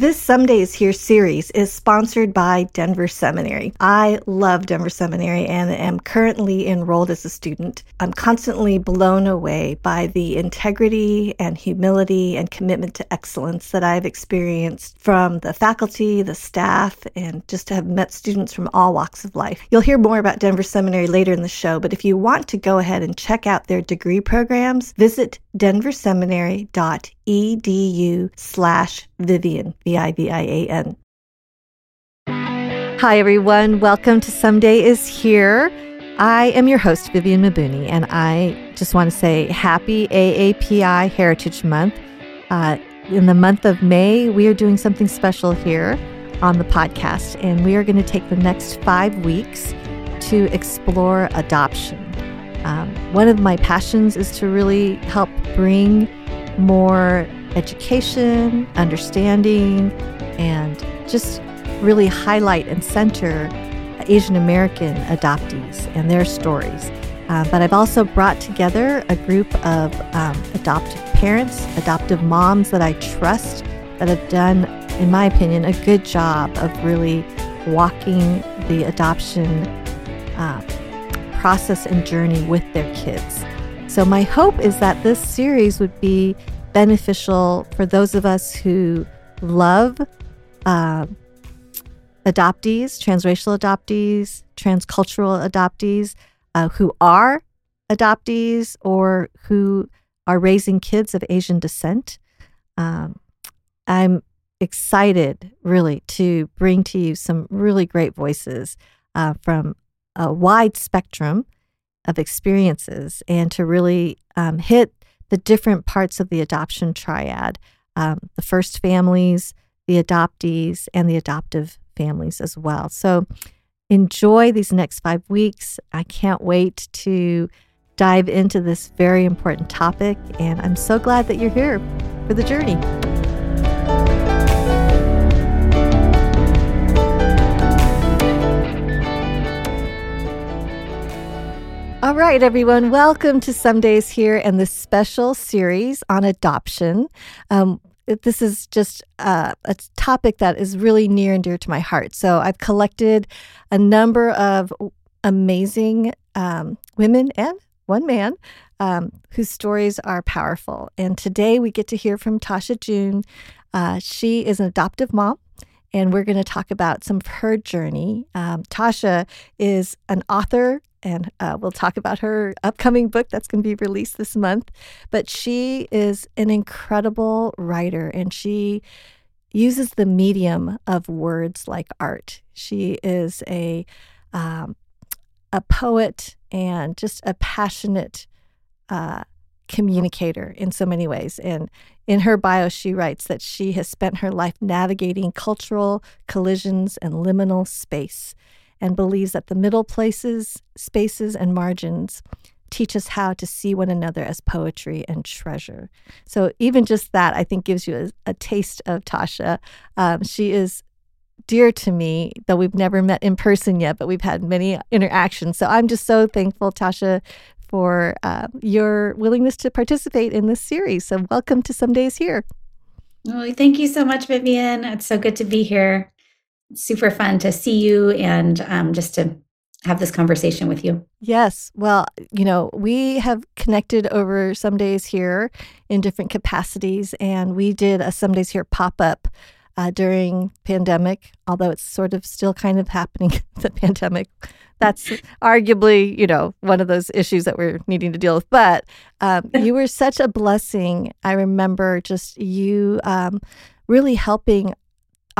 This Someday is Here series is sponsored by Denver Seminary. I love Denver Seminary and am currently enrolled as a student. I'm constantly blown away by the integrity and humility and commitment to excellence that I've experienced from the faculty, the staff, and just to have met students from all walks of life. You'll hear more about Denver Seminary later in the show, but if you want to go ahead and check out their degree programs, visit denverseminary.edu slash Vivian, V-I-V-I-A-N. Hi, everyone. Welcome to Someday is Here. I am your host, Vivian Mabuni, and I just want to say happy AAPI Heritage Month. Uh, in the month of May, we are doing something special here on the podcast, and we are going to take the next five weeks to explore adoption. Um, one of my passions is to really help bring more education, understanding, and just really highlight and center Asian American adoptees and their stories. Uh, but I've also brought together a group of um, adoptive parents, adoptive moms that I trust that have done, in my opinion, a good job of really walking the adoption uh, process and journey with their kids. So, my hope is that this series would be beneficial for those of us who love uh, adoptees, transracial adoptees, transcultural adoptees, uh, who are adoptees or who are raising kids of Asian descent. Um, I'm excited, really, to bring to you some really great voices uh, from a wide spectrum of experiences and to really um, hit the different parts of the adoption triad um, the first families, the adoptees, and the adoptive families as well. So enjoy these next five weeks. I can't wait to dive into this very important topic, and I'm so glad that you're here for the journey. All right, everyone, welcome to Someday is Here and this special series on adoption. Um, this is just uh, a topic that is really near and dear to my heart. So I've collected a number of amazing um, women and one man um, whose stories are powerful. And today we get to hear from Tasha Jun. Uh, she is an adoptive mom and we're going to talk about some of her journey. Um, Tasha is an author, and uh, we'll talk about her upcoming book that's going to be released this month. But she is an incredible writer, and she uses the medium of words like art. She is a um, a poet and just a passionate uh, communicator in so many ways. And in her bio, she writes that she has spent her life navigating cultural collisions and liminal space and believes that the middle places, spaces, and margins teach us how to see one another as poetry and treasure. So, even just that, I think, gives you a, a taste of Tasha. Um, she is dear to me, though we've never met in person yet, but we've had many interactions. So, I'm just so thankful, Tasha, for uh, your willingness to participate in this series. So, welcome to Someday's Here. Oh, thank you so much, Vivian. It's so good to be here super fun to see you and um, just to have this conversation with you. Yes. Well, you know, we have connected over Someday's Here in different capacities, and we did a Someday is Here pop up uh, during pandemic, although it's sort of still kind of happening, the pandemic. That's arguably, you know, one of those issues that we're needing to deal with. But um, you were such a blessing. I remember just you um, really helping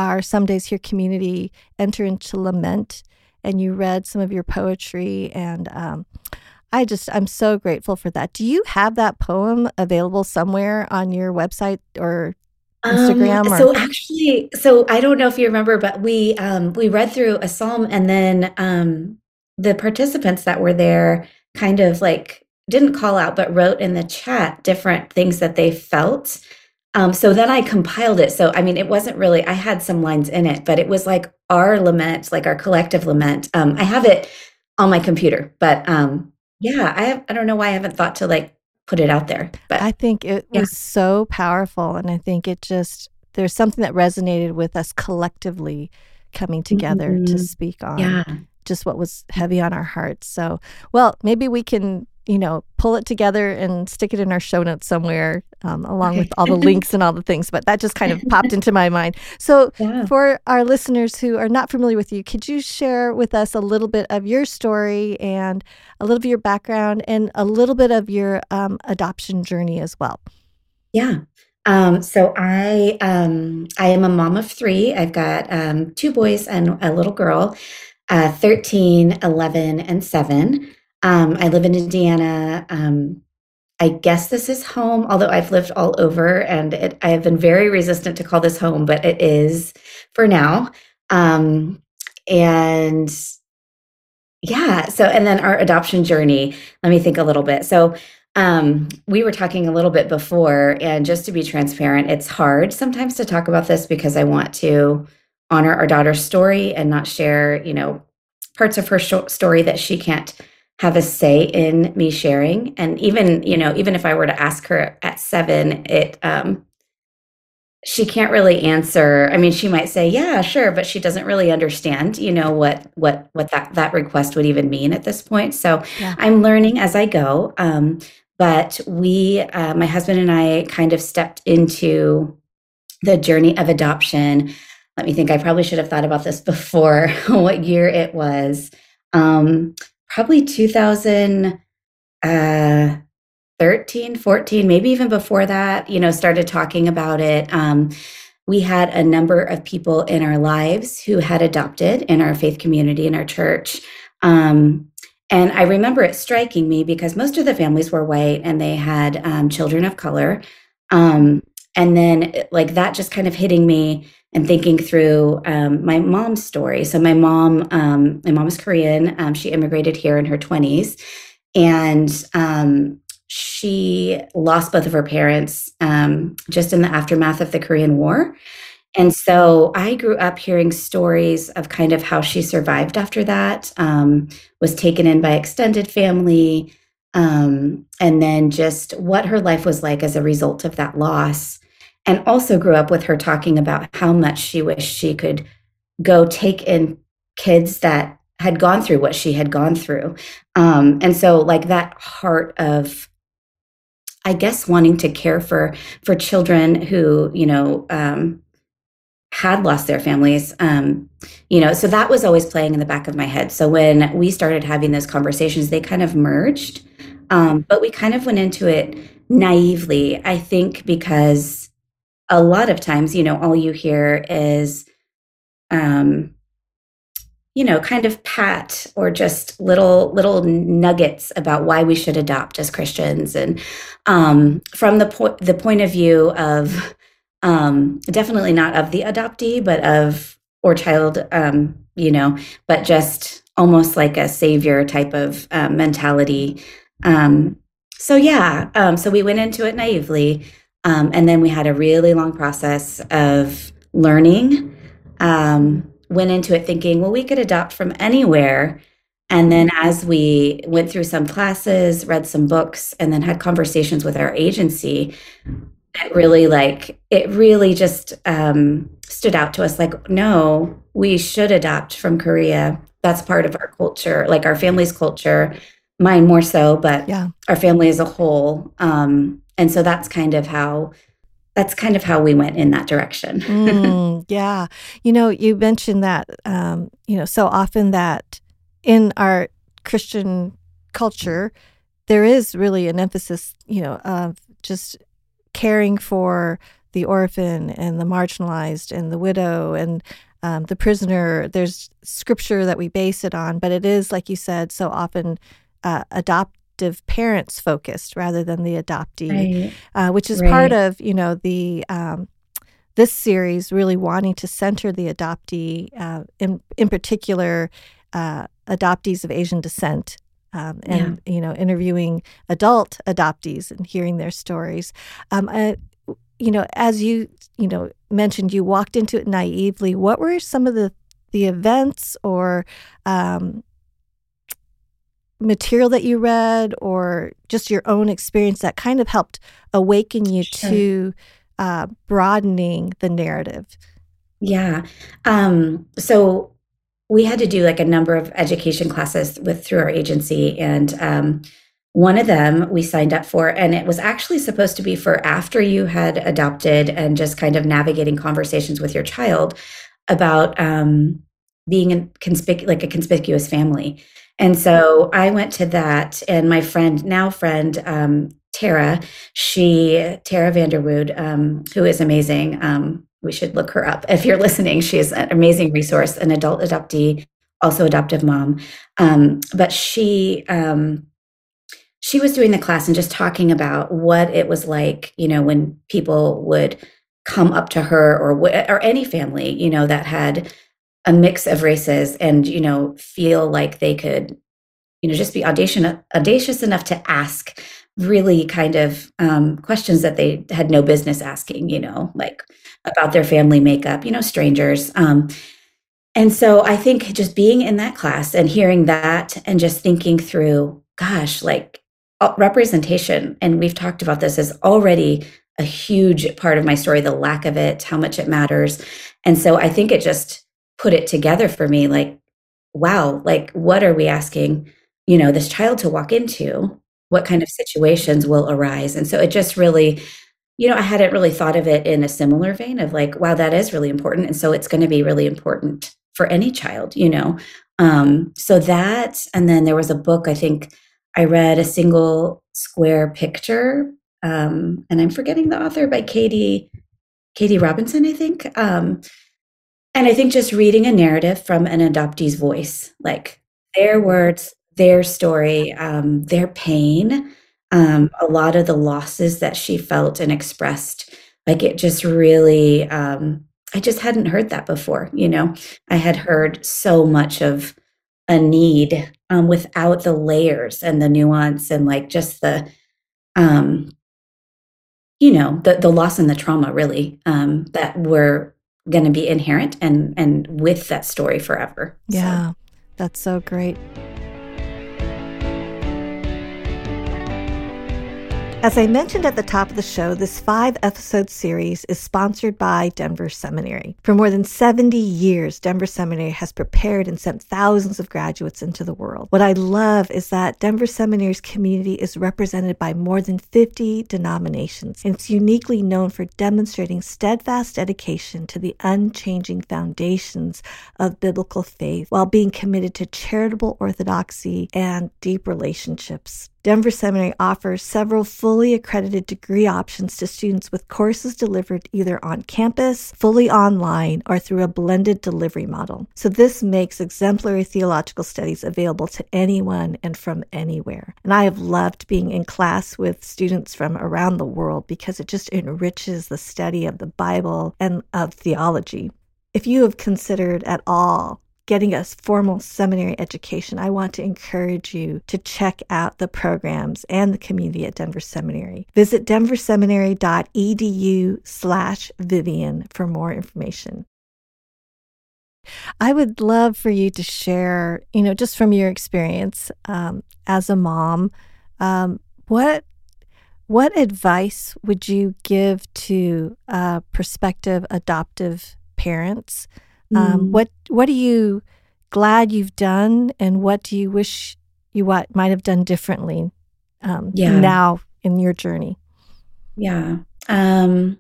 our Someday's Here community enter into lament, and you read some of your poetry, and um, I just I'm so grateful for that. Do you have that poem available somewhere on your website or Instagram? Um, or? So actually, so I don't know if you remember, but we um, we read through a psalm, and then um, the participants that were there kind of like didn't call out, but wrote in the chat different things that they felt. Um, so then I compiled it. So, I mean, it wasn't really, I had some lines in it, but it was like our lament, like our collective lament. Um, I have it on my computer, but um, yeah, I, have, I don't know why I haven't thought to like put it out there. But I think it yeah. was so powerful. And I think it just there's something that resonated with us collectively coming together mm-hmm. to speak on yeah. just what was heavy on our hearts. So, well, maybe we can you know, pull it together and stick it in our show notes somewhere, um, along with all the links and all the things. But that just kind of popped into my mind. So, yeah. for our listeners who are not familiar with you, could you share with us a little bit of your story and a little of your background and a little bit of your um, adoption journey as well? Yeah. Um, so I um, I am a mom of three. I've got um, two boys and a little girl, uh, 13, 11, and 7. Um, I live in Indiana. Um, I guess this is home, although I've lived all over and it, I have been very resistant to call this home, but it is for now. Um, and yeah, so, and then our adoption journey, let me think a little bit. So, um, we were talking a little bit before, and just to be transparent, it's hard sometimes to talk about this because I want to honor our daughter's story and not share, you know, parts of her sh- story that she can't have a say in me sharing. And even you know even if i were to ask her at seven it um she can't really answer. I mean she might say yeah sure but she doesn't really understand you know what what what that that request would even mean at this point. So yeah. i'm learning as i go. Um but we uh, my husband and i kind of stepped into the journey of adoption. Let me think i probably should have thought about this before what year it was. Um probably 2013, uh, 14, maybe even before that, you know, started talking about it. Um, we had a number of people in our lives who had adopted in our faith community, in our church. Um, and I remember it striking me because most of the families were white and they had um, children of color. Um, and then, like, that just kind of hitting me and thinking through um, my mom's story. So my mom, um, my mom is Korean. Um, she immigrated here in her twenties, and um, she lost both of her parents um, just in the aftermath of the Korean War. And so I grew up hearing stories of kind of how she survived after that, um, was taken in by extended family, and then just what her life was like as a result of that loss and also grew up with her talking about how much she wished she could go take in kids that had gone through what she had gone through. Um, and so like that heart of I guess wanting to care for for children who, you know, um, had lost their families. Um, you know, so that was always playing in the back of my head. So when we started having those conversations, they kind of merged. Um, but we kind of went into it naively, I think, because a lot of times, you know, all you hear is, um, you know, kind of pat or just little little nuggets about why we should adopt as Christians, and um, from the point the point of view of um, definitely not of the adoptee, but of or child, um, you know, but just almost like a savior type of uh, mentality. Um, so yeah, um, so we went into it naively, um, and then we had a really long process of learning. Um, went into it thinking, well, we could adopt from anywhere. And then as we went through some classes, read some books, and then had conversations with our agency, it really like it really just um, stood out to us like no we should adopt from korea that's part of our culture like our family's culture mine more so but yeah our family as a whole um, and so that's kind of how that's kind of how we went in that direction. mm, yeah. You know, you mentioned that, um, you know, so often that in our Christian culture, there is really an emphasis, you know, of just caring for the orphan and the marginalized and the widow and um, the prisoner. There's scripture that we base it on, but it is, like you said, so often uh, adopt adoptive parents focused rather than the adoptee, right. uh, which is right. part of you know the um, this series really wanting to center the adoptee, uh, in in particular, uh, adoptees of Asian descent. Um, and yeah. you know, interviewing adult adoptees and hearing their stories. Um, uh, you know, as you you know mentioned, you walked into it naively. What were some of the the events or um, material that you read or just your own experience that kind of helped awaken you sure. to uh, broadening the narrative? Yeah. Um, so we had to do like a number of education classes with through our agency, and um, one of them we signed up for, and it was actually supposed to be for after you had adopted and just kind of navigating conversations with your child about um, being a conspic- like a conspicuous family. And so I went to that, and my friend, now friend, um, Tara, she Tara Vanderwoude, um, who is amazing. Um, we should look her up if you're listening. She is an amazing resource, an adult adoptee, also adoptive mom. Um, but she um, she was doing the class and just talking about what it was like, you know, when people would come up to her or or any family, you know, that had a mix of races and you know feel like they could you know just be audacious audacious enough to ask really kind of um, questions that they had no business asking you know like about their family makeup you know strangers. Um, and so i think just being in that class and hearing that and just thinking through gosh like uh, representation and we've talked about this is already a huge part of my story the lack of it how much it matters. And so i think it just put it together for me like wow like what are we asking you know this child to walk into? What kind of situations will arise? And so it just really you know i hadn't really thought of it in a similar vein of like wow that is really important. And so it's going to be really important for any child you know? Um so that and then there was a book i think i read a single square picture um and i'm forgetting the author by Katy Katy Robinson i think um and I think just reading a narrative from an adoptee's voice, like their words, their story, um, their pain, um, a lot of the losses that she felt and expressed, like it just really, um, I just hadn't heard that before. You know, I had heard so much of a need um, without the layers and the nuance and like just the, um, you know, the the loss and the trauma really um, that were going to be inherent and and with that story forever. Yeah. So. That's so great. As I mentioned at the top of the show, this five episode series is sponsored by Denver Seminary. For more than 70 years, Denver Seminary has prepared and sent thousands of graduates into the world. What I love is that Denver Seminary's community is represented by more than 50 denominations, and it's uniquely known for demonstrating steadfast dedication to the unchanging foundations of biblical faith while being committed to charitable orthodoxy and deep relationships. Denver Seminary offers several fully accredited degree options to students with courses delivered either on campus, fully online, or through a blended delivery model. So this makes exemplary theological studies available to anyone and from anywhere. And I have loved being in class with students from around the world because it just enriches the study of the Bible and of theology. If you have considered at all getting a formal seminary education, I want to encourage you to check out the programs and the community at Denver Seminary. Visit denverseminary.edu slash Vivian for more information. I would love for you to share, you know, just from your experience um, as a mom, um, what what advice would you give to uh, prospective adoptive parents um, mm. what What are you glad you've done, and what do you wish you what might have done differently? Um, yeah. Now in your journey. Yeah. Um,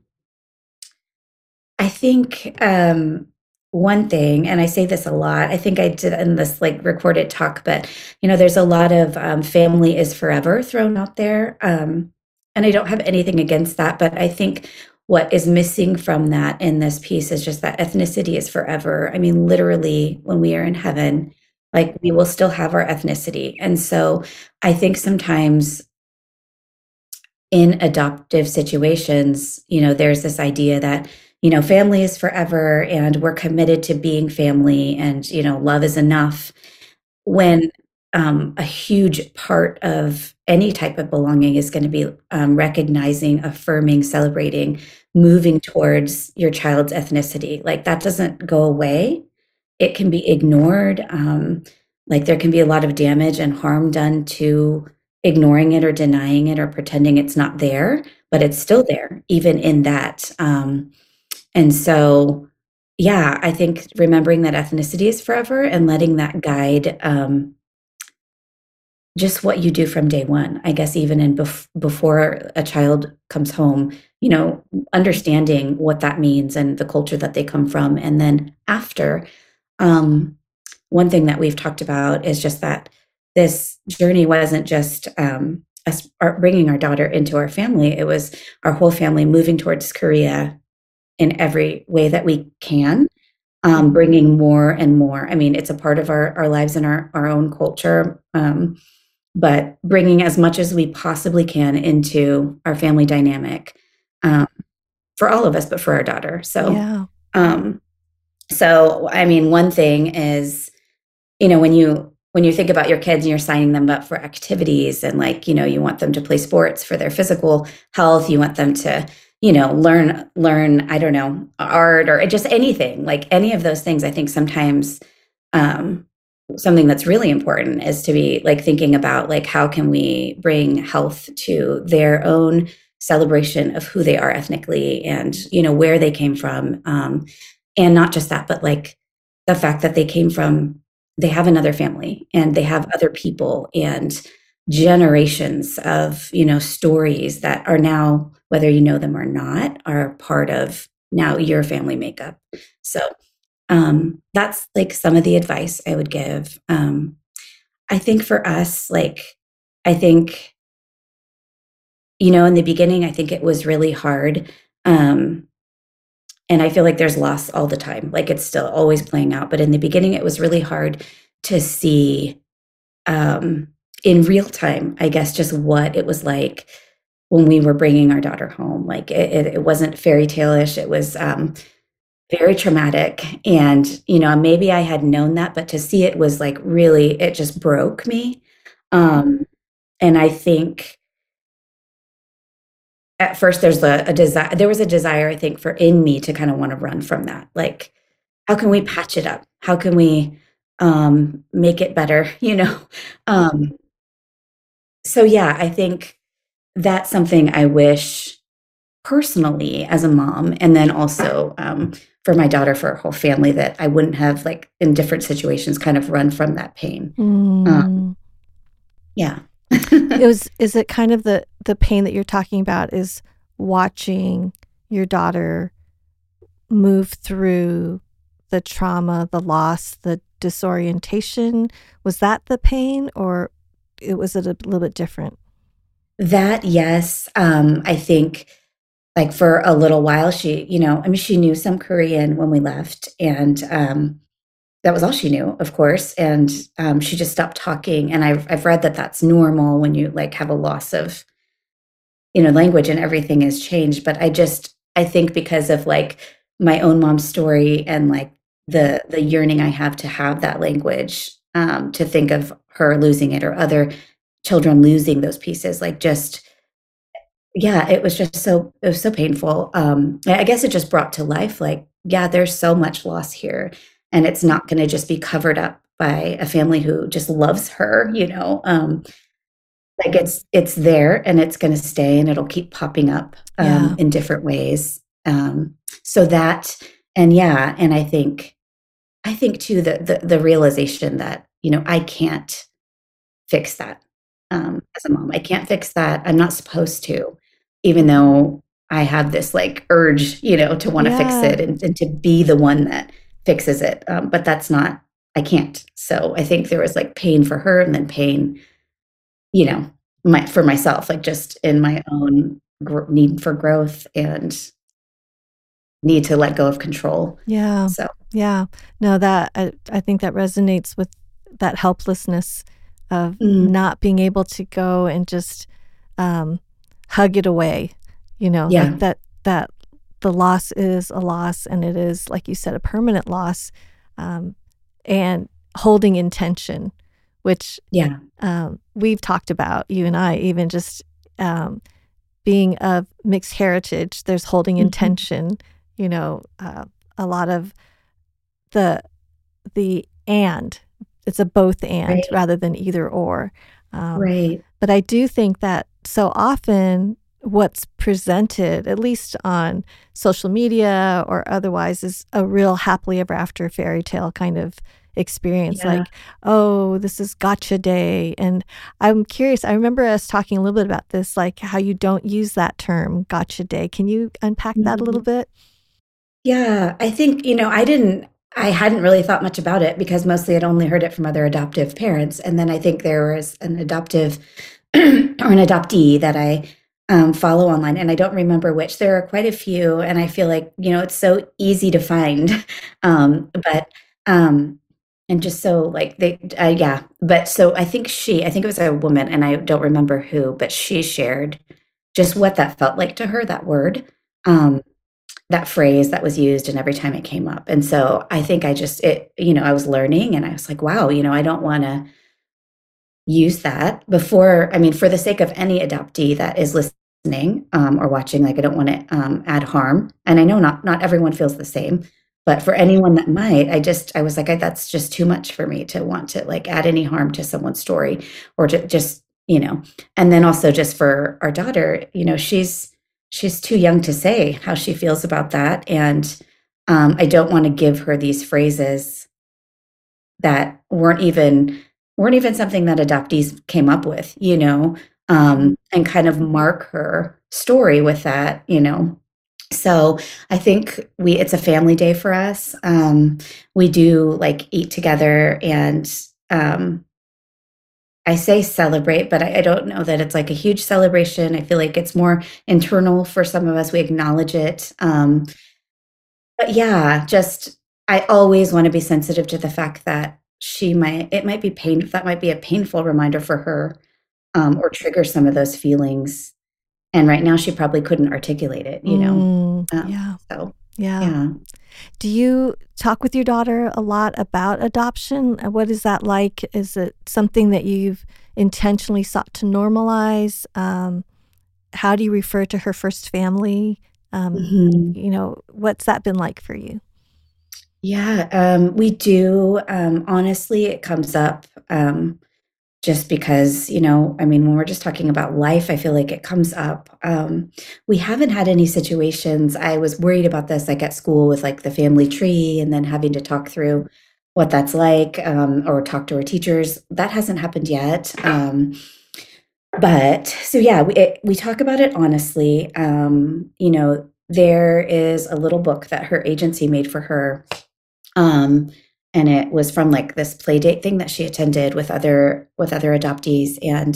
I think um, one thing, and I say this a lot, I think I did in this like recorded talk, but you know, there's a lot of um, family is forever thrown out there. Um, and I don't have anything against that, but I think what is missing from that in this piece is just that ethnicity is forever. I mean, literally, when we are in heaven, like we will still have our ethnicity. And so I think sometimes in adoptive situations, you know, there's this idea that, you know, family is forever and we're committed to being family and, you know, love is enough. When um, a huge part of any type of belonging is going to be um, recognizing, affirming, celebrating, moving towards your child's ethnicity. Like that doesn't go away. It can be ignored. Um, like there can be a lot of damage and harm done to ignoring it or denying it or pretending it's not there. but it's still there, even in that. Um, and so, yeah, I think remembering that ethnicity is forever and letting that guide um, just what you do from day one. I guess even in bef- before a child comes home, you know, understanding what that means and the culture that they come from, and then after. Um, one thing that we've talked about is just that this journey wasn't just um, us bringing our daughter into our family; it was our whole family moving towards Korea in every way that we can um, bringing more and more. I mean, it's a part of our, our lives and our, our own culture. Um, but bringing as much as we possibly can into our family dynamic um, for all of us, but for our daughter. So, yeah. um, so I mean, one thing is, you know, when you when you think about your kids and you're signing them up for activities and like you know you want them to play sports for their physical health you want them to you know learn learn i don't know art or just anything like any of those things i think sometimes um something that's really important is to be like thinking about like how can we bring health to their own celebration of who they are ethnically and you know where they came from. Um, and not just that but like the fact that they came from they have another family and they have other people and generations of you know stories that are now whether you know them or not are part of now your family makeup. So um, that's like some of the advice I would give. Um, I think for us, like, I think, you know, in the beginning, I think it was really hard. Um, and I feel like there's loss all the time. Like it's still always playing out. But in the beginning, it was really hard to see um, in real time, I guess, just what it was like when we were bringing our daughter home. Like it, it, it wasn't fairy tale-ish. It was um, very traumatic. And you know maybe i had known that but to see it was like really it just broke me. Um and i think at first there's a, a desire there was a desire i think for in me to kind of want to run from that. Like how can we patch it up? How can we um make it better you know? Um so yeah i think that's something i wish personally as a mom and then also um for my daughter, for her whole family, that I wouldn't have like in different situations kind of run from that pain. Mm. Um, yeah. it was. Is it kind of the the pain that you're talking about? Is watching your daughter move through the trauma, the loss, the disorientation? Was that the pain, or it was it a little bit different? That yes, um, I think like for a little while she you know i mean she knew some korean when we left and um, that was all she knew of course and um, she just stopped talking and I've, I've read that that's normal when you like have a loss of you know language and everything has changed but i just i think because of like my own mom's story and like the the yearning i have to have that language um, to think of her losing it or other children losing those pieces like just yeah, it was just so it was so painful. Um, I guess it just brought to life like, yeah, there's so much loss here, and it's not going to just be covered up by a family who just loves her. You know, um, like it's it's there and it's going to stay, and it'll keep popping up um, yeah. in different ways. Um, so that, and yeah, and I think, I think too the, the the realization that you know I can't fix that um, as a mom. I can't fix that. I'm not supposed to even though I have this like urge, you know, to want to yeah. fix it and, and, to be the one that fixes it. Um, but that's not, I can't. So I think there was like pain for her and then pain, you know, my, for myself, like just in my own gr- need for growth and need to let go of control. Yeah. So, yeah. No, that, I, I think that resonates with that helplessness of mm. not being able to go and just, um, hug it away. You know, yeah. like that that the loss is a loss, and it is, like you said, a permanent loss, um, and holding intention, which yeah um, we've talked about you and I, even just um, being of mixed heritage. There's holding mm-hmm. intention. You know, uh, a lot of the the and it's a both and right. rather than either or. Um, right. But I do think that so often what's presented, at least on social media or otherwise, is a real happily ever after fairy tale kind of experience. Yeah. Like, oh, this is gotcha day. And I'm curious, I remember us talking a little bit about this, like how you don't use that term, gotcha day. Can you unpack that a little Mhm. bit? Yeah, I think, you know, I didn't I hadn't really thought much about it because mostly I'd only heard it from other adoptive parents, and then I think there was an adoptive or an adoptee that I, um, follow online, and I don't remember which. There are quite a few, and I feel like, you know, it's so easy to find, um, but, um and just so, like, they uh, yeah, but so I think she I think it was a woman, and I don't remember who, but she shared just what that felt like to her, that word, um that phrase that was used and every time it came up. And so I think I just it you know, I was learning and I was like, wow, you know, I don't wanna use that before I mean, for the sake of any adoptee that is listening, um, or watching, like, I don't wanna, um, add harm. And I know not not everyone feels the same, but for anyone that might, I just I was like, I that's just too much for me to want to, like, add any harm to someone's story or to just, you know. And then also just for our daughter, you know, she's she's too young to say how she feels about that, and, um, I don't wanna give her these phrases that weren't even weren't even something that adoptees came up with, you know, um, and kind of mark her story with that, you know. So, I think we it's a family day for us, um, we do, like, eat together and, um I say celebrate, but I I don't know that it's, like, a huge celebration, I feel like it's more internal for some of us, we acknowledge it, um but yeah, just I always wanna be sensitive to the fact that she might it might be pain that might be a painful reminder for her, um, or trigger some of those feelings. And right now, she probably couldn't articulate it, you know? Mm, Um, yeah. so, Yeah. yeah. Do you talk with your daughter a lot about adoption? Uh, what is that like? Is it something that you've intentionally sought to normalize? Um, how do you refer to her first family? Um, Mhm. you know, what's that been like for you? Yeah, um, we do, um, honestly, it comes up, um, just because, you know, I mean, when we're just talking about life, I feel like it comes up. Um, we haven't had any situations I was worried about this, like, at school with, like, the family tree and then having to talk through what that's like, um, or talk to our teachers. That hasn't happened yet, um, but so, yeah, we it we talk about it honestly, um, you know, there is a little book that her agency made for her, um, and it was from, like, this playdate thing that she attended with other with other adoptees, and,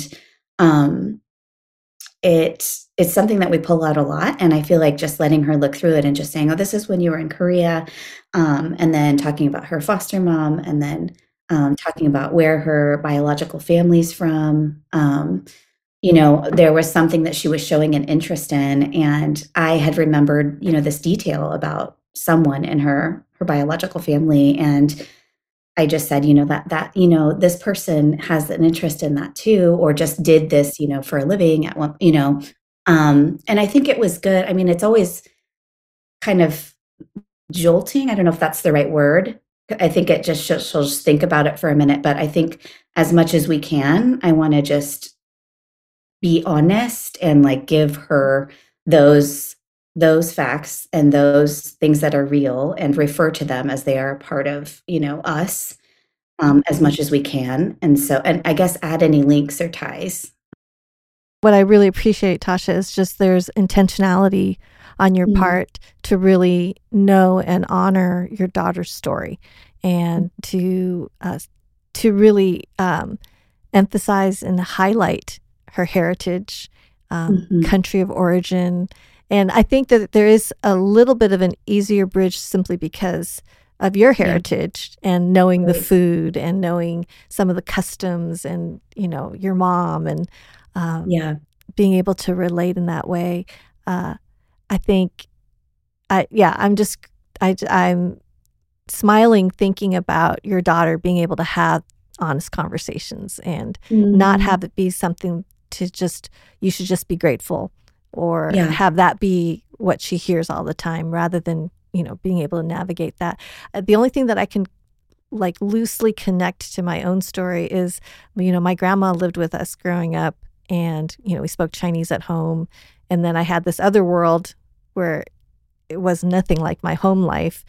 um, it it's something that we pull out a lot, and I feel like just letting her look through it and just saying, "Oh, this is when you were in Korea," um, and then talking about her foster mom, and then, um, talking about where her biological family's from, um, you know, there was something that she was showing an interest in, and I had remembered, you know, this detail about someone in her her biological family, and I just said, you know, that that you know, this person has an interest in that too, or just did this, you know, for a living at one you know, um, and I think it was good. I mean, it's always kind of jolting, I don't know if that's the right word. I think it just she'll she'll just think about it for a minute, but I think as much as we can, I wanna just be honest and, like, give her those those facts and those things that are real and refer to them as they are a part of, you know, us, um, as much as we can, and so and I guess add any links or ties. What I really appreciate, Tasha, is just there's intentionality on your Mm. part to really know and honor your daughter's story and to, uh, to really, um, emphasize and highlight her heritage, um, Mhm. country of origin, and I think that there is a little bit of an easier bridge simply because of your Yeah. heritage and knowing the food and knowing some of the customs and, you know, your mom and, um, Yeah. being able to relate in that way. Uh, I think I yeah, I'm just I I'm smiling thinking about your daughter being able to have honest conversations and not Mhm. have it be something to just you should just be grateful or Yeah. have that be what she hears all the time rather than, you know, being able to navigate that. Uh, the only thing that I can, like, loosely connect to my own story is, you know, my grandma lived with us growing up and, you know, we spoke Chinese at home, and then I had this other world where it was nothing like my home life.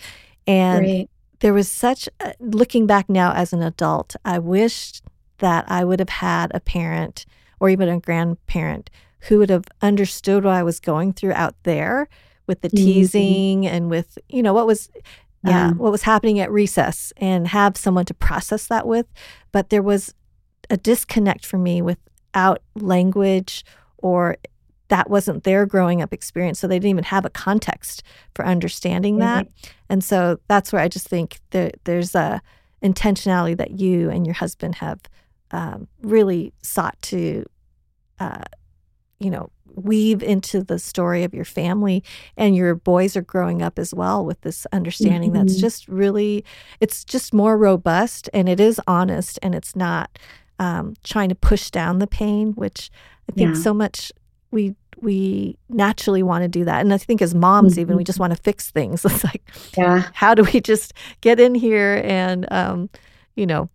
And Right. there was such a, looking back now as an adult, I wished that I would have had a parent or even a grandparent who would have understood what I was going through out there with the Mhm. teasing and with, you know, what was uh, Yeah. what was happening at recess and have someone to process that with. But there was a disconnect for me without language or that wasn't their growing up experience. So they didn't even have a context for understanding that. And so that's where I just think there, there's a intentionality that you and your husband have um, really sought to, uh, you know, weave into the story of your family. And your boys are growing up as well with this understanding that's Mhm. just really, it's just more robust and it is honest and it's not um, trying to push down the pain, which I think Yeah. so much we we naturally want to do that. And I think as moms, even we just want to fix things. It's like, Yeah. how do we just get in here and um, you know,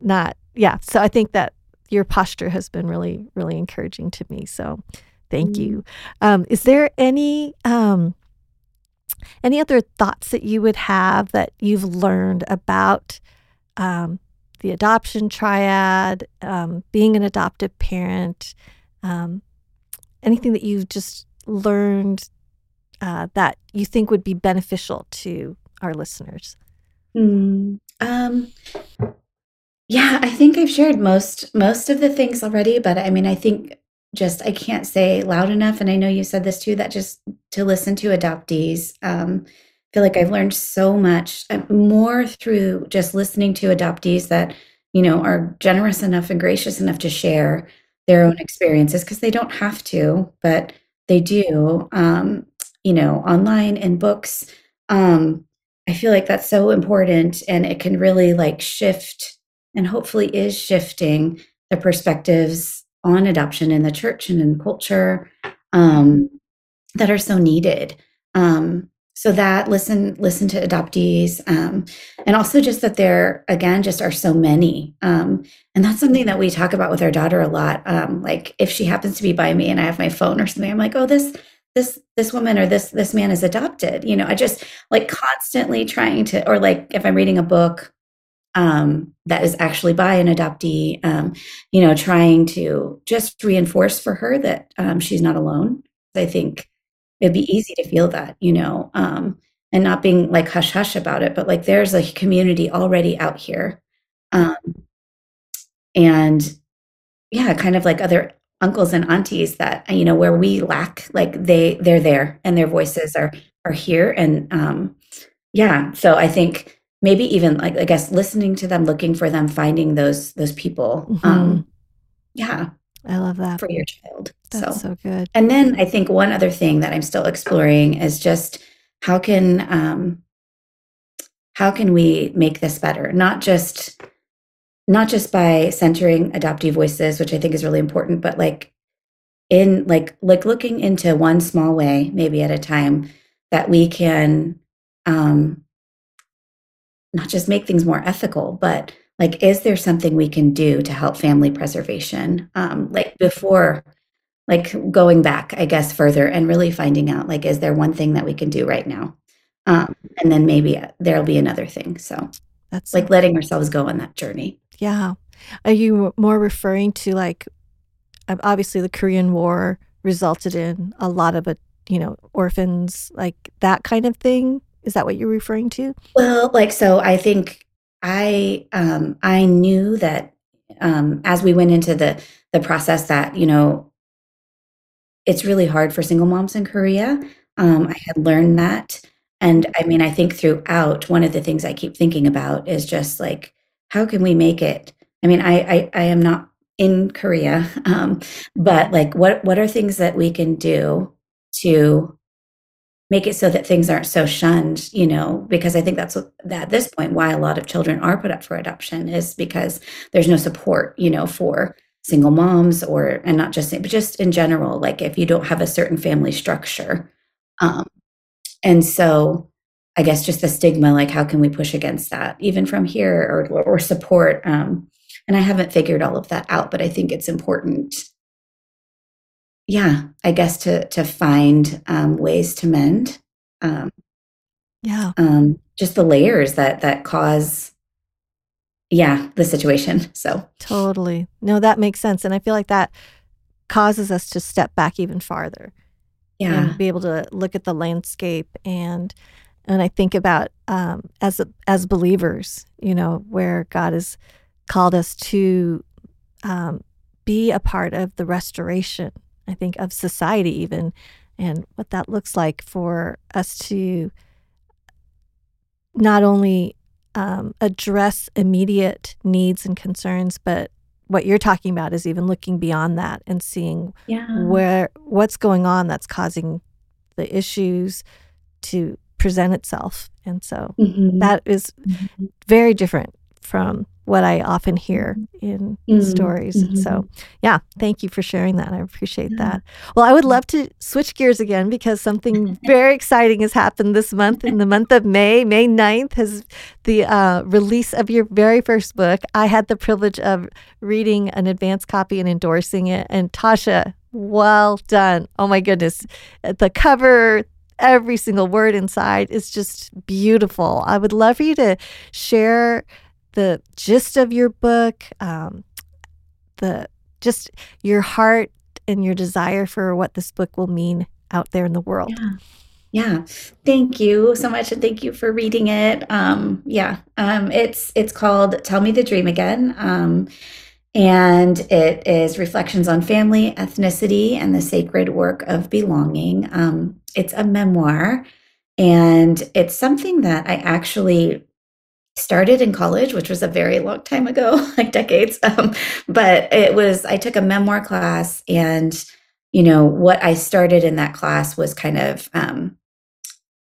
not yeah. So I think that your posture has been really, really encouraging to me. So thank Mm. you. Um, is there any um any other thoughts that you would have that you've learned about um, the adoption triad, um, being an adoptive parent, um, anything that you've just learned uh, that you think would be beneficial to our listeners? Mm, um, yeah, I think I've shared most most of the things already, but I mean, I think just I can't say loud enough, and I know you said this too, that just to listen to adoptees. Um, feel like I've learned so much uh, more through just listening to adoptees that you know are generous enough and gracious enough to share their own experiences because they don't have to, but they do. Um, you know, online and books. Um, I feel like that's so important and it can really like shift and hopefully is shifting the perspectives on adoption in the church and in culture um, that are so needed. Um, so that listen listen to adoptees um, and also just that there again just are so many. Um, and that's something that we talk about with our daughter a lot. Um, like if she happens to be by me and i have my phone or something i'm like oh this this this woman or this this man is adopted. You know i just like constantly trying to or like if i'm reading a book um, that is actually by an adoptee um, you know trying to just reinforce for her that um, she's not alone. I think it'd be easy to feel that you know um, and not being like hush hush about it but like there's a community already out here um, and yeah kind of like other uncles and aunties that you know where we lack like they they're there and their voices are are here and um yeah so i think maybe even like i guess listening to them looking for them finding those those people Mhm. um yeah I love that. for your child That's so so good. and then i think one other thing that i'm still exploring is just how can um how can we make this better not just not just by centering adoptee voices which i think is really important but like in like like looking into one small way maybe at a time that we can um not just make things more ethical but like is there something we can do to help family preservation um like before like going back i guess further and really finding out like is there one thing that we can do right now um and then maybe uh, there'll be another thing so That's like letting ourselves go on that journey Yeah. Are you more referring to like obviously the Korean War resulted in a lot of a you know orphans like that kind of thing? Is that what you're referring to? Well, like so I think I um I knew that um as we went into the the process that, you know, it's really hard for single moms in Korea. Um I had learned that and I mean I think throughout one of the things I keep thinking about is just like how can we make it I mean I I, I am not in Korea um but like what what are things that we can do to make it so that things aren't so shunned, you know, because I think that's what, at this point why a lot of children are put up for adoption is because there's no support, you know, for single moms or and not just but just in general, like if you don't have a certain family structure. Um, and so I guess just the stigma, like how can we push against that, even from here or or support? Um, and I haven't figured all of that out, but I think it's important yeah, I guess to to find um, ways to mend. Um, yeah. Um, just the layers that that cause yeah, the situation. So totally. No, that makes sense. And I feel like that causes us to step back even farther. Yeah. And be able to look at the landscape and and I think about um, as as believers, you know, where God has called us to um, be a part of the restoration. I think of society even, and what that looks like for us to not only um, address immediate needs and concerns, but what you're talking about is even looking beyond that and seeing yeah. where what's going on that's causing the issues to present itself. And so mm-hmm. that is mm-hmm. very different from what I often hear mm-hmm. in mm-hmm. stories. Mm-hmm. So, yeah, thank you for sharing that. I appreciate yeah. that. Well, I would love to switch gears again because something very exciting has happened this month. In the month of May, May 9th, has the uh, release of your very first book. I had the privilege of reading an advance copy and endorsing it. And Tasha, well done. Oh my goodness. The cover, every single word inside is just beautiful. I would love for you to share the gist of your book, um, the just your heart and your desire for what this book will mean out there in the world. Yeah. Yeah. Thank you so much and thank you for reading it. Um yeah. Um it's it's called Tell Me the Dream Again. Um and it is reflections on family, ethnicity, and the sacred work of belonging. Um, it's a memoir, and it's something that I actually started in college, which was a very long time ago, like decades. Um, but it was, I took a memoir class, and, you know, what I started in that class was kind of, um,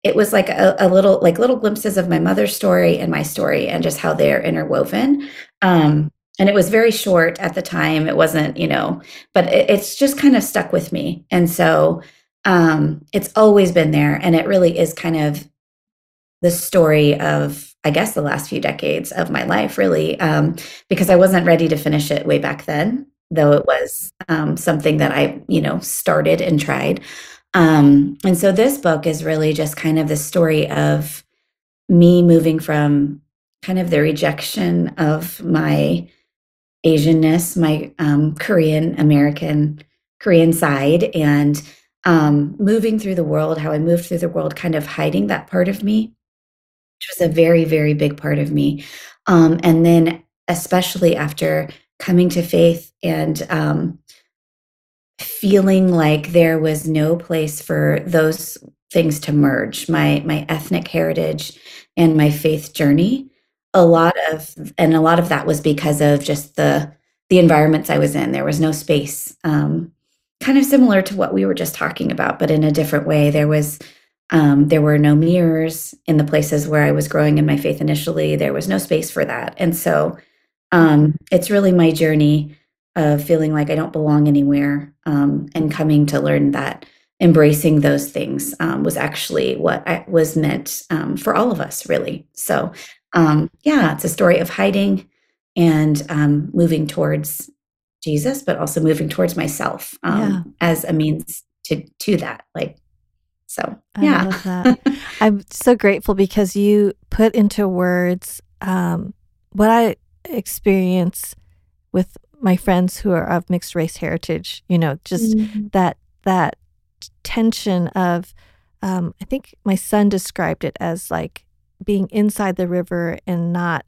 it was like a, a, little, like little glimpses of my mother's story and my story and just how they're interwoven. Um, and it was very short at the time. It wasn't, you know, but it, it's just kind of stuck with me. And so um, it's always been there. And it really is kind of the story of, I guess, the last few decades of my life, really, um, because I wasn't ready to finish it way back then, though it was um, something that I, you know, started and tried. Um, and so this book is really just kind of the story of me moving from kind of the rejection of my Asianness, my um, Korean American Korean side, and um, moving through the world, how I moved through the world, kind of hiding that part of me, which was a very, very big part of me. Um, and then, especially after coming to faith and um, feeling like there was no place for those things to merge my my ethnic heritage and my faith journey a lot of and a lot of that was because of just the the environments I was in. There was no space. Um, kind of similar to what we were just talking about, but in a different way. There was um, there were no mirrors in the places where I was growing in my faith initially. There was no space for that, and so um, it's really my journey of feeling like I don't belong anywhere, um, and coming to learn that embracing those things um, was actually what I, was meant um, for all of us, really. So um, yeah, it's a story of hiding and um, moving towards Jesus, but also moving towards myself um, yeah. as a means to to that. Like, so yeah, I'm so grateful because you put into words um, what I experience with my friends who are of mixed race heritage. You know, just mm-hmm. that that tension of. Um, I think my son described it as like being inside the river and not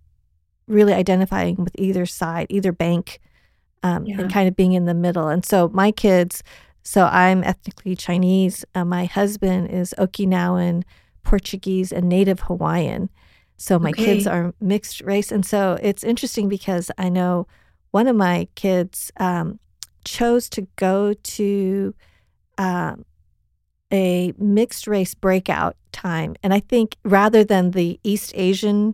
really identifying with either side, either bank, um, yeah. and kind of being in the middle. And so my kids, so I'm ethnically Chinese. Uh, my husband is Okinawan, Portuguese, and Native Hawaiian. So my okay. kids are mixed race. And so it's interesting because I know one of my kids um, chose to go to um, a mixed race breakout time. And I think rather than the East Asian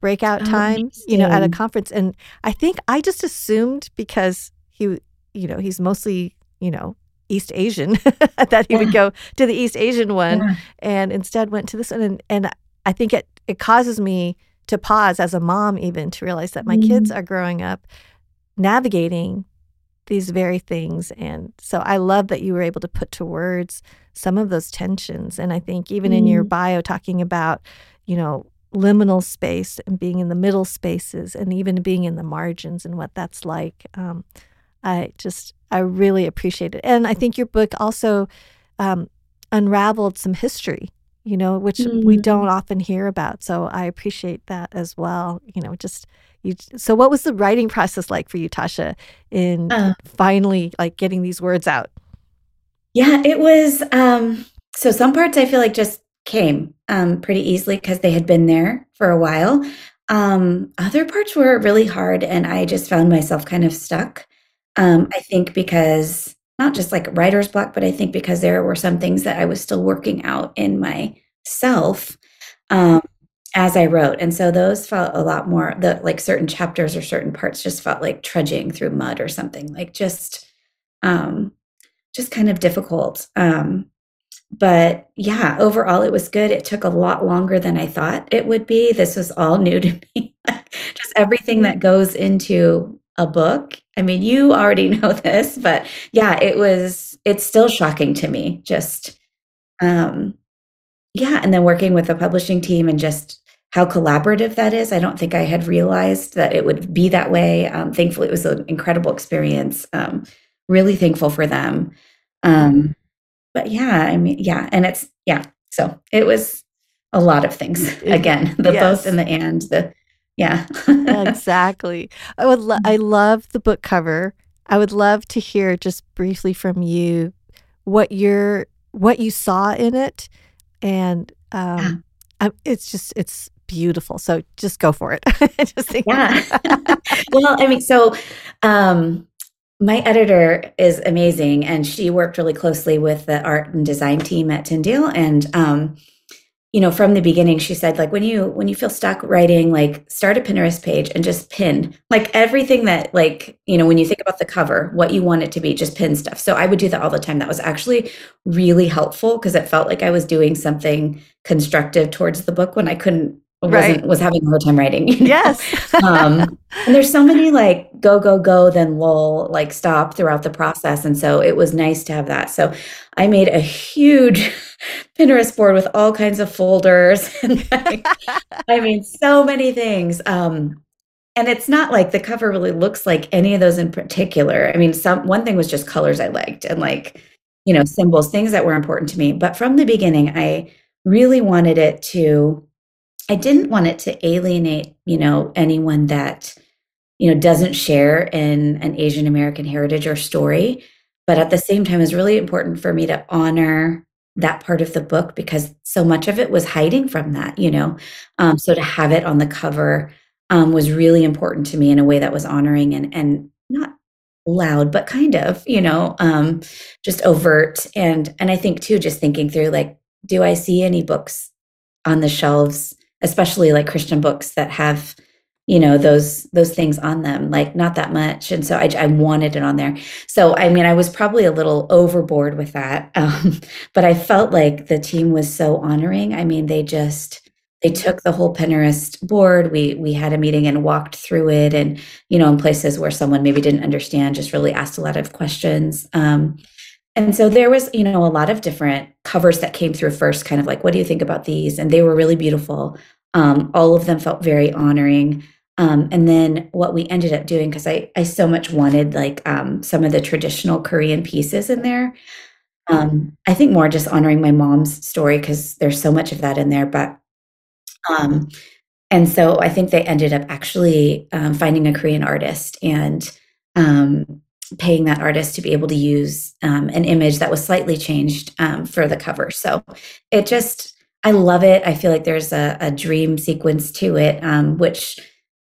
breakout oh, time, you know, at a conference. And I think I just assumed because he, you know, he's mostly, you know, East Asian that he yeah. would go to the East Asian one yeah. and instead went to this one. And, and I think it, it causes me to pause as a mom, even to realize that my mm kids are growing up navigating these very things. And so I love that you were able to put to words some of those tensions. And I think even mm. in your mm. bio, talking about, you know, liminal space and being in the middle spaces and even being in the margins and what that's like. Um, I just, I really appreciate it. And I think your book also um, unraveled some history, you know, which mm. we don't often hear about. So I appreciate that as well. You know, just you. So what was the writing process like for you, Tasha, in uh, finally like getting these words out? Yeah, it was. Um, so some parts I feel like just came um, pretty easily because they had been there for a while. Um, other parts were really hard, and I just found myself kind of stuck. Um, I think because not just like writer's block, but I think because there were some things that I was still working out in myself um, as I wrote. And so those felt a lot more, the like certain chapters or certain parts just felt like trudging through mud or something, like just, um, just kind of difficult. Um, but yeah, overall it was good. It took a lot longer than I thought it would be. This was all new to me. just everything that goes into a book. I mean, you already know this, but yeah, it was it's still shocking to me just um yeah, and then working with a publishing team and just how collaborative that is. I don't think I had realized that it would be that way. Um, thankfully, it was an incredible experience. Um, really thankful for them. Um, but yeah, I mean, yeah, and it's yeah. So it was a lot of things. Again, the yes. both and the and the yeah. exactly. I would lo- I love the book cover. I would love to hear just briefly from you what your what you saw in it and um yeah. it's just it's beautiful. So just go for it. just yeah. well, I mean, so um, my editor is amazing, and she worked really closely with the art and design team at Tyndale, and um, you know from the beginning she said like when you when you feel stuck writing like start a pinterest page and just pin like everything that like you know when you think about the cover what you want it to be just pin stuff so i would do that all the time that was actually really helpful because it felt like i was doing something constructive towards the book when i couldn't right. was having a hard time writing. You know? Yes. um, and there's so many like go, go, go, then lull, like stop throughout the process. And so it was nice to have that. So I made a huge Pinterest board with all kinds of folders. I mean, so many things. Um, and it's not like the cover really looks like any of those in particular. I mean, some one thing was just colors I liked and like, you know, symbols, things that were important to me. But from the beginning, I really wanted it to I didn't want it to alienate, you know, anyone that, you know, doesn't share in an Asian American heritage or story. But at the same time, it's really important for me to honor that part of the book because so much of it was hiding from that, you know. Um, so to have it on the cover um, was really important to me in a way that was honoring and and not loud, but kind of, you know, um, just overt. And and I think too, just thinking through like, do I see any books on the shelves especially like Christian books that have you know those those things on them like not that much. And so I, I wanted it on there. So i mean i was probably a little overboard with that um, but i felt like the team was so honoring. I mean they just they took the whole pinterest board. We we had a meeting and walked through it and you know in places where someone maybe didn't understand just really asked a lot of questions um, and so there was you know a lot of different covers that came through first kind of like what do you think about these? And they were really beautiful um, all of them felt very honoring um, and then what we ended up doing because I, I so much wanted like um, some of the traditional korean pieces in there um, i think more just honoring my mom's story because there's so much of that in there but um, and so i think they ended up actually um, finding a korean artist and paying that artist to be able to use um, an image that was slightly changed um, for the cover. So it just, I love it. I feel like there's a, a dream sequence to it, um, which,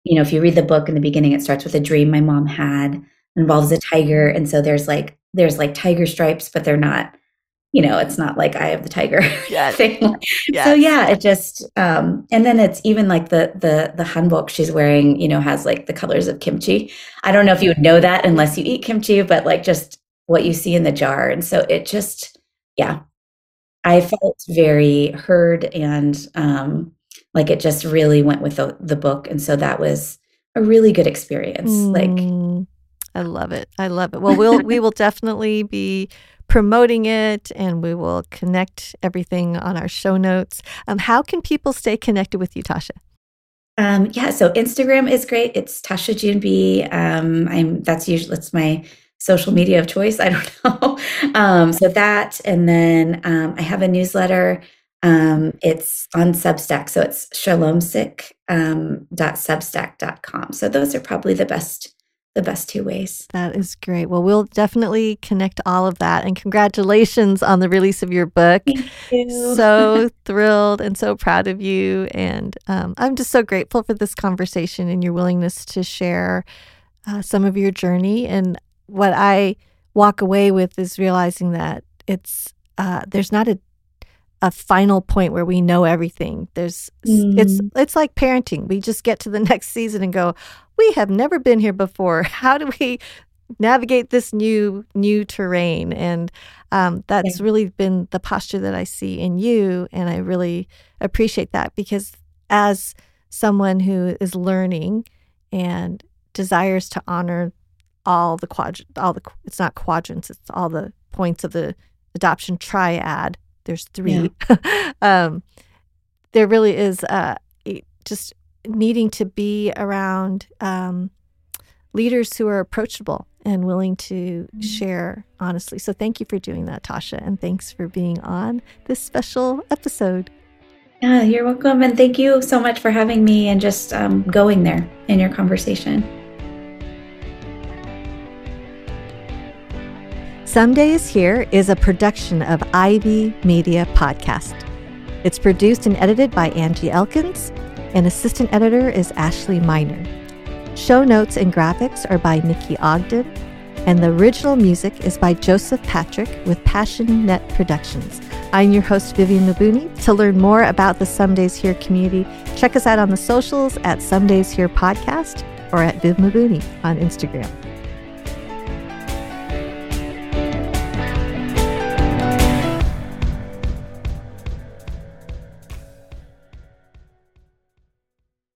you know, if you read the book in the beginning, it starts with a dream my mom had, involves a tiger. And so there's like, there's like tiger stripes, but they're not you know, it's not like I have the Tiger yes. thing. Yes. So yeah, it just um and then it's even like the the the hanbok she's wearing, you know, has like the colors of kimchi. I don't know if you would know that unless you eat kimchi, but like just what you see in the jar. And so it just yeah. I felt very heard and um like it just really went with the, the book and so that was a really good experience. Mm. Like I love it. I love it. Well, we'll we will definitely be promoting it and we will connect everything on our show notes. Um, how can people stay connected with you, Tasha? Um, yeah, so Instagram is great. It's Tasha Jun B. Um, I'm that's usually that's my social media of choice. I don't know. um, so that, and then um, I have a newsletter. Um, it's on Substack, so it's shalomsick um, .substack.com. So those are probably the best the best two ways. That is great. Well, we'll definitely connect all of that. And congratulations on the release of your book. so thrilled and so proud of you. And um, I'm just so grateful for this conversation and your willingness to share uh, some of your journey. And what I walk away with is realizing that it's uh, there's not a a final point where we know everything. There's mm. it's it's like parenting. We just get to the next season and go, we have never been here before. How do we navigate this new new terrain? And um, that's yeah. really been the posture that I see in you, and I really appreciate that because as someone who is learning and desires to honor all the quadrant, all the it's not quadrants, it's all the points of the adoption triad there's three. Yeah. um, there really is uh, just needing to be around um, leaders who are approachable and willing to mm-hmm. share honestly. So thank you for doing that, Tasha, and thanks for being on this special episode. Yeah, you're welcome. And thank you so much for having me and just um, going there in your conversation. Someday is Here is a production of Ivy Media Podcast. It's produced and edited by Angie Elkins, and assistant editor is Ashley Miner. Show notes and graphics are by Nikki Ogden, and the original music is by Joseph Patrick with Passion Net Productions. I'm your host, Vivian Mabuni. To learn more about the Someday's Here community, check us out on the socials at Someday's Here Podcast or at Viv Mabuni on Instagram.